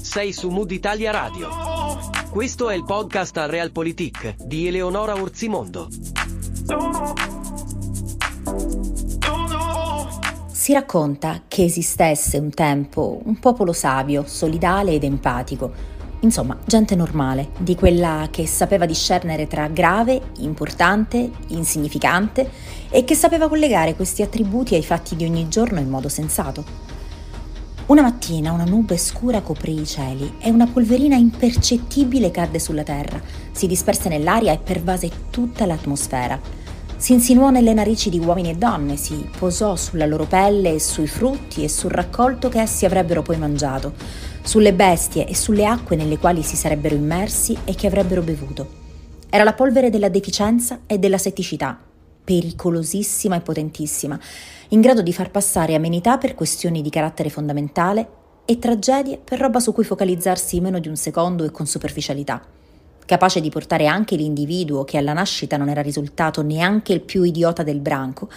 Sei su Mood Italia Radio. Questo è il podcast a Realpolitik di Eleonora Orzimondo. Si racconta che esistesse un tempo un popolo savio, solidale ed empatico. Insomma, gente normale, di quella che sapeva discernere tra grave, importante, insignificante e che sapeva collegare questi attributi ai fatti di ogni giorno in modo sensato. Una mattina una nube scura coprì i cieli e una polverina impercettibile cadde sulla terra, si disperse nell'aria e pervase tutta l'atmosfera. Si insinuò nelle narici di uomini e donne, si posò sulla loro pelle e sui frutti e sul raccolto che essi avrebbero poi mangiato, sulle bestie e sulle acque nelle quali si sarebbero immersi e che avrebbero bevuto. Era la polvere della deficienza e della setticità, pericolosissima e potentissima, in grado di far passare amenità per questioni di carattere fondamentale e tragedie per roba su cui focalizzarsi meno di un secondo e con superficialità capace di portare anche l'individuo che alla nascita non era risultato neanche il più idiota del branco,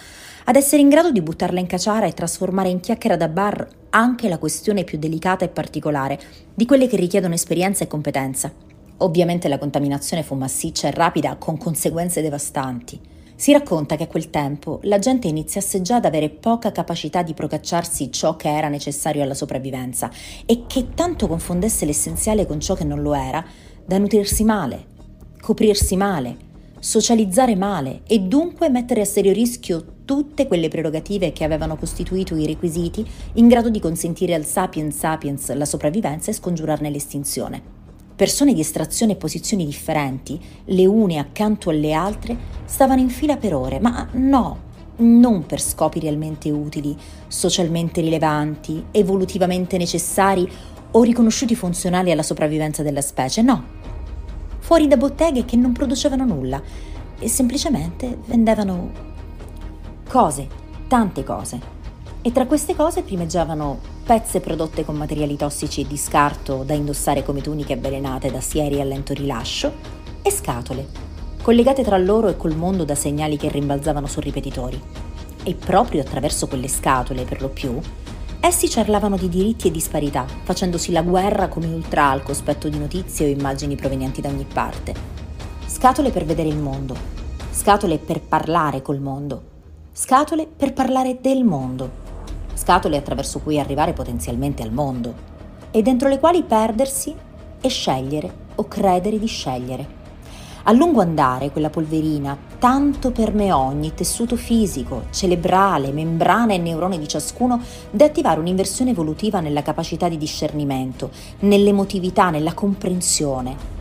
ad essere in grado di buttarla in caciara e trasformare in chiacchiera da bar anche la questione più delicata e particolare, di quelle che richiedono esperienza e competenza. Ovviamente la contaminazione fu massiccia e rapida con conseguenze devastanti. Si racconta che a quel tempo la gente iniziasse già ad avere poca capacità di procacciarsi ciò che era necessario alla sopravvivenza e che tanto confondesse l'essenziale con ciò che non lo era, da nutrirsi male, coprirsi male, socializzare male e dunque mettere a serio rischio tutte quelle prerogative che avevano costituito i requisiti in grado di consentire al sapiens sapiens la sopravvivenza e scongiurarne l'estinzione. Persone di estrazione e posizioni differenti, le une accanto alle altre, stavano in fila per ore, ma no, non per scopi realmente utili, socialmente rilevanti, evolutivamente necessari o riconosciuti funzionali alla sopravvivenza della specie, no fuori da botteghe che non producevano nulla e semplicemente vendevano cose, tante cose. E tra queste cose primeggiavano pezze prodotte con materiali tossici e di scarto da indossare come tuniche avvelenate da sieri a lento rilascio e scatole, collegate tra loro e col mondo da segnali che rimbalzavano su ripetitori. E proprio attraverso quelle scatole, per lo più, Essi parlavano di diritti e disparità, facendosi la guerra come ultra al cospetto di notizie o immagini provenienti da ogni parte. Scatole per vedere il mondo, scatole per parlare col mondo, scatole per parlare del mondo, scatole attraverso cui arrivare potenzialmente al mondo, e dentro le quali perdersi e scegliere o credere di scegliere. A lungo andare quella polverina tanto permeò ogni tessuto fisico, cerebrale, membrana e neurone di ciascuno da attivare un'inversione evolutiva nella capacità di discernimento, nell'emotività, nella comprensione.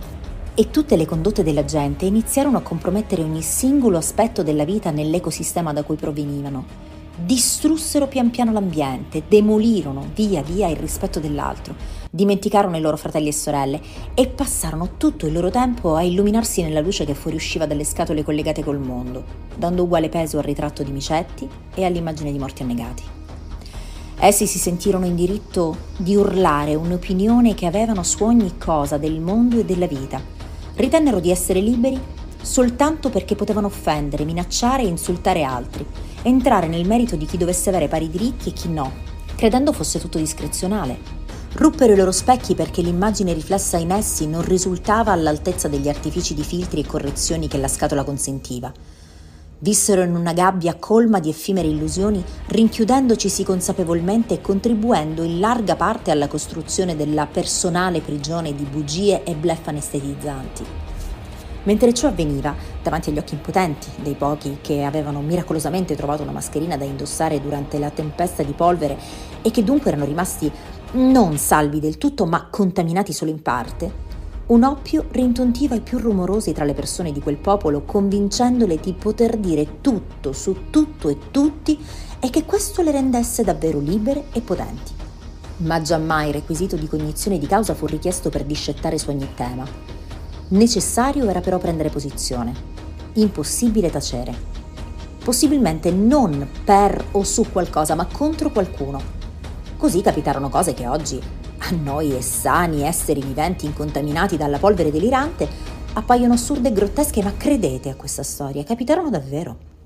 E tutte le condotte della gente iniziarono a compromettere ogni singolo aspetto della vita nell'ecosistema da cui provenivano distrussero pian piano l'ambiente, demolirono via via il rispetto dell'altro, dimenticarono i loro fratelli e sorelle e passarono tutto il loro tempo a illuminarsi nella luce che fuoriusciva dalle scatole collegate col mondo, dando uguale peso al ritratto di Micetti e all'immagine di morti annegati. Essi si sentirono in diritto di urlare un'opinione che avevano su ogni cosa del mondo e della vita. Ritennero di essere liberi soltanto perché potevano offendere, minacciare e insultare altri, entrare nel merito di chi dovesse avere pari diritti e chi no, credendo fosse tutto discrezionale. Ruppero i loro specchi perché l'immagine riflessa in essi non risultava all'altezza degli artifici di filtri e correzioni che la scatola consentiva. Vissero in una gabbia colma di effimere illusioni, rinchiudendocisi consapevolmente e contribuendo in larga parte alla costruzione della personale prigione di bugie e blef anestetizzanti. Mentre ciò avveniva, davanti agli occhi impotenti dei pochi che avevano miracolosamente trovato una mascherina da indossare durante la tempesta di polvere e che dunque erano rimasti non salvi del tutto ma contaminati solo in parte, un oppio rintontiva i più rumorosi tra le persone di quel popolo, convincendole di poter dire tutto su tutto e tutti e che questo le rendesse davvero libere e potenti. Ma giammai il requisito di cognizione di causa fu richiesto per discettare su ogni tema. Necessario era però prendere posizione. Impossibile tacere. Possibilmente non per o su qualcosa, ma contro qualcuno. Così capitarono cose che oggi, a noi e sani esseri viventi incontaminati dalla polvere delirante, appaiono assurde e grottesche, ma credete a questa storia, capitarono davvero.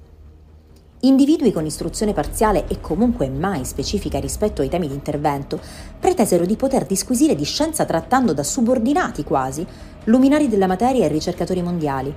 Individui con istruzione parziale e comunque mai specifica rispetto ai temi di intervento, pretesero di poter disquisire di scienza trattando da subordinati quasi, luminari della materia e ricercatori mondiali.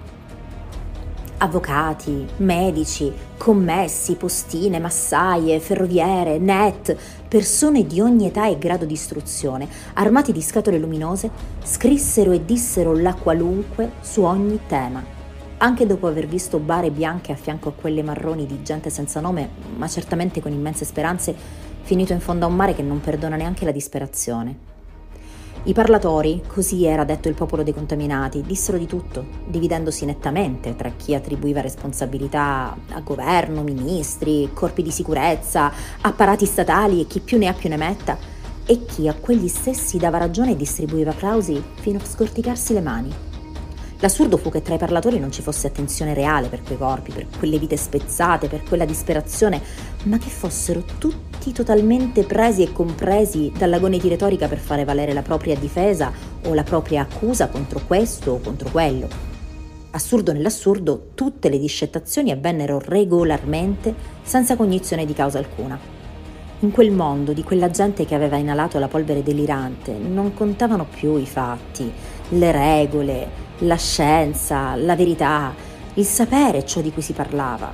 Avvocati, medici, commessi, postine, massaie, ferroviere, net, persone di ogni età e grado di istruzione, armati di scatole luminose, scrissero e dissero la qualunque su ogni tema anche dopo aver visto bare bianche a fianco a quelle marroni di gente senza nome, ma certamente con immense speranze, finito in fondo a un mare che non perdona neanche la disperazione. I parlatori, così era detto il popolo dei contaminati, dissero di tutto, dividendosi nettamente tra chi attribuiva responsabilità a governo, ministri, corpi di sicurezza, apparati statali e chi più ne ha più ne metta, e chi a quegli stessi dava ragione e distribuiva applausi fino a scorticarsi le mani. L'assurdo fu che tra i parlatori non ci fosse attenzione reale per quei corpi, per quelle vite spezzate, per quella disperazione, ma che fossero tutti totalmente presi e compresi dall'agone di retorica per fare valere la propria difesa o la propria accusa contro questo o contro quello. Assurdo nell'assurdo, tutte le discettazioni avvennero regolarmente, senza cognizione di causa alcuna. In quel mondo di quella gente che aveva inalato la polvere delirante non contavano più i fatti, le regole, la scienza, la verità, il sapere ciò di cui si parlava.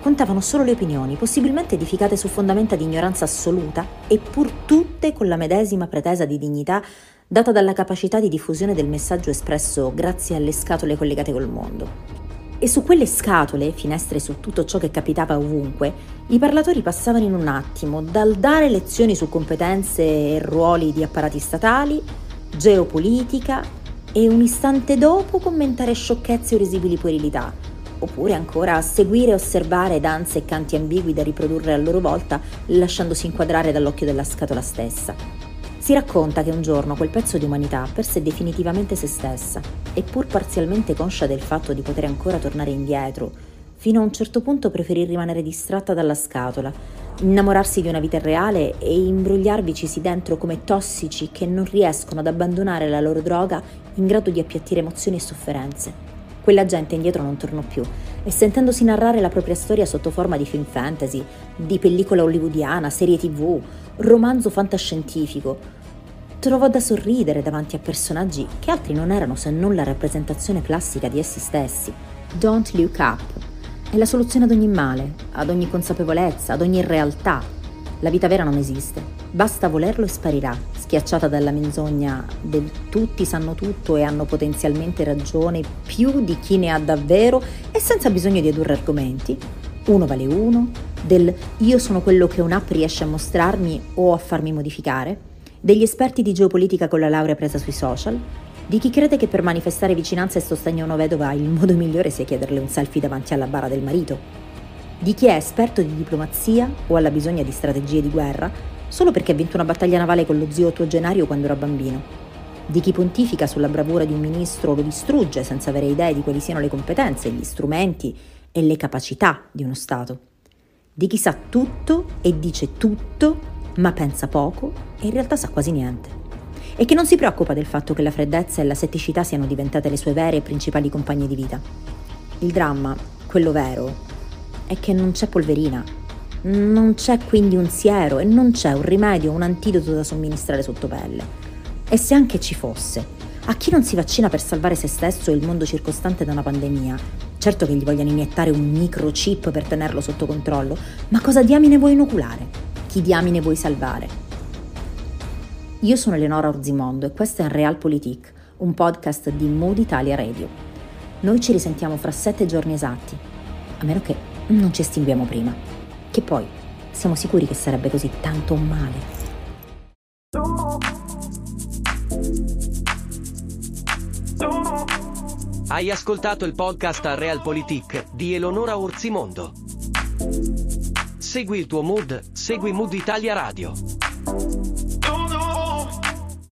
Contavano solo le opinioni, possibilmente edificate su fondamenta di ignoranza assoluta, eppur tutte con la medesima pretesa di dignità data dalla capacità di diffusione del messaggio espresso grazie alle scatole collegate col mondo. E su quelle scatole, finestre su tutto ciò che capitava ovunque, i parlatori passavano in un attimo dal dare lezioni su competenze e ruoli di apparati statali, geopolitica, e un istante dopo commentare sciocchezze o risibili puerilità, oppure ancora seguire e osservare danze e canti ambigui da riprodurre a loro volta lasciandosi inquadrare dall'occhio della scatola stessa. Si racconta che un giorno quel pezzo di umanità perse definitivamente se stessa, eppur parzialmente conscia del fatto di poter ancora tornare indietro, fino a un certo punto preferì rimanere distratta dalla scatola, innamorarsi di una vita reale e imbrogliarvicisi dentro come tossici che non riescono ad abbandonare la loro droga in grado di appiattire emozioni e sofferenze. Quella gente indietro non tornò più e sentendosi narrare la propria storia sotto forma di film fantasy, di pellicola hollywoodiana, serie tv, romanzo fantascientifico, trovò da sorridere davanti a personaggi che altri non erano se non la rappresentazione plastica di essi stessi. Don't look up è la soluzione ad ogni male, ad ogni consapevolezza, ad ogni realtà. La vita vera non esiste, basta volerlo e sparirà, schiacciata dalla menzogna del tutti sanno tutto e hanno potenzialmente ragione più di chi ne ha davvero e senza bisogno di edurre argomenti. Uno vale uno, del io sono quello che un'app riesce a mostrarmi o a farmi modificare, degli esperti di geopolitica con la laurea presa sui social, di chi crede che per manifestare vicinanza e sostegno a una vedova il modo migliore sia chiederle un selfie davanti alla bara del marito, di chi è esperto di diplomazia o alla bisogna di strategie di guerra solo perché ha vinto una battaglia navale con lo zio ottogenario quando era bambino, di chi pontifica sulla bravura di un ministro o lo distrugge senza avere idee di quali siano le competenze, gli strumenti e le capacità di uno Stato, di chi sa tutto e dice tutto ma pensa poco e in realtà sa quasi niente e che non si preoccupa del fatto che la freddezza e la setticità siano diventate le sue vere e principali compagne di vita. Il dramma, quello vero, è che non c'è polverina, non c'è quindi un siero e non c'è un rimedio, un antidoto da somministrare sotto pelle. E se anche ci fosse, a chi non si vaccina per salvare se stesso e il mondo circostante da una pandemia, certo che gli vogliano iniettare un microchip per tenerlo sotto controllo, ma cosa diamine vuoi inoculare? Chi diamine vuoi salvare? Io sono Eleonora Orzimondo e questo è Realpolitik, un podcast di Mood Italia Radio. Noi ci risentiamo fra sette giorni esatti, a meno che non ci estinguiamo prima. Che poi siamo sicuri che sarebbe così tanto male. Hai ascoltato il podcast Realpolitik di Eleonora Orzimondo. Segui il tuo mood, segui Mood Italia Radio.